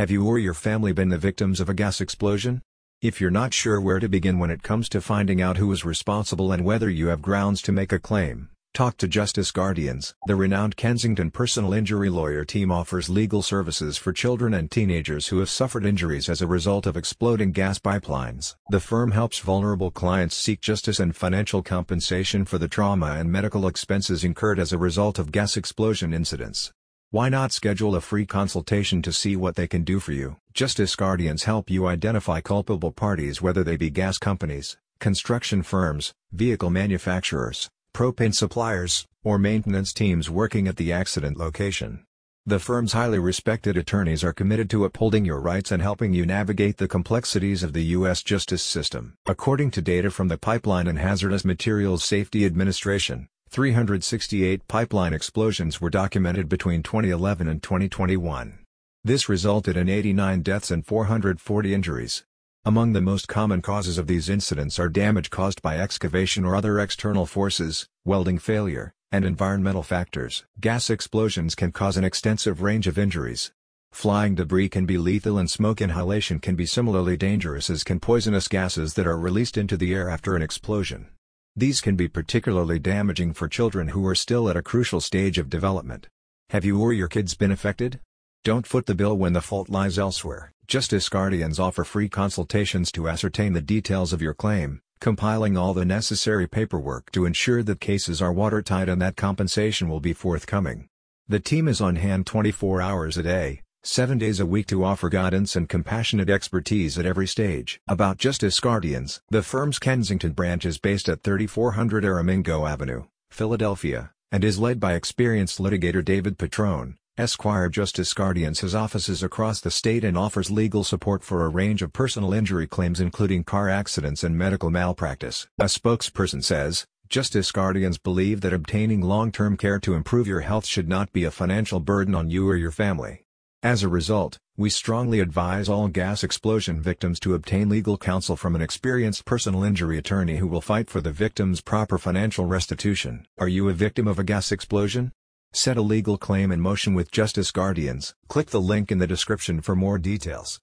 Have you or your family been the victims of a gas explosion? If you're not sure where to begin when it comes to finding out who is responsible and whether you have grounds to make a claim, talk to Justice Guardians. The renowned Kensington personal injury lawyer team offers legal services for children and teenagers who have suffered injuries as a result of exploding gas pipelines. The firm helps vulnerable clients seek justice and financial compensation for the trauma and medical expenses incurred as a result of gas explosion incidents. Why not schedule a free consultation to see what they can do for you? Justice Guardians help you identify culpable parties whether they be gas companies, construction firms, vehicle manufacturers, propane suppliers, or maintenance teams working at the accident location. The firm's highly respected attorneys are committed to upholding your rights and helping you navigate the complexities of the U.S. justice system. According to data from the Pipeline and Hazardous Materials Safety Administration, 368 pipeline explosions were documented between 2011 and 2021. This resulted in 89 deaths and 440 injuries. Among the most common causes of these incidents are damage caused by excavation or other external forces, welding failure, and environmental factors. Gas explosions can cause an extensive range of injuries. Flying debris can be lethal and smoke inhalation can be similarly dangerous as can poisonous gases that are released into the air after an explosion. These can be particularly damaging for children who are still at a crucial stage of development. Have you or your kids been affected? Don't foot the bill when the fault lies elsewhere. Justice Guardians offer free consultations to ascertain the details of your claim, compiling all the necessary paperwork to ensure that cases are watertight and that compensation will be forthcoming. The team is on hand 24 hours a day, Seven days a week to offer guidance and compassionate expertise at every stage. About Justice Guardians. The firm's Kensington branch is based at 3400 Aramingo Avenue, Philadelphia, and is led by experienced litigator David Petrone, Esquire Justice Guardians has offices across the state and offers legal support for a range of personal injury claims including car accidents and medical malpractice. A spokesperson says, Justice Guardians believe that obtaining long-term care to improve your health should not be a financial burden on you or your family. As a result, we strongly advise all gas explosion victims to obtain legal counsel from an experienced personal injury attorney who will fight for the victim's proper financial restitution. Are you a victim of a gas explosion? Set a legal claim in motion with Justice Guardians. Click the link in the description for more details.